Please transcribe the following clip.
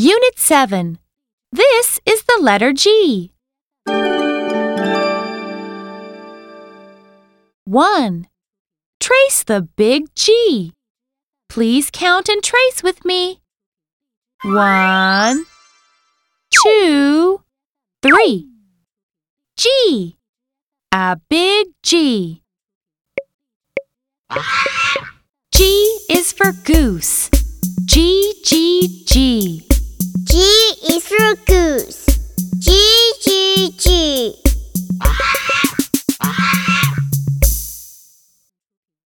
Unit 7. This is the letter G. 1. Trace the big G. Please count and trace with me. One, two, three. G. A big G. G is for goose. Through a goose.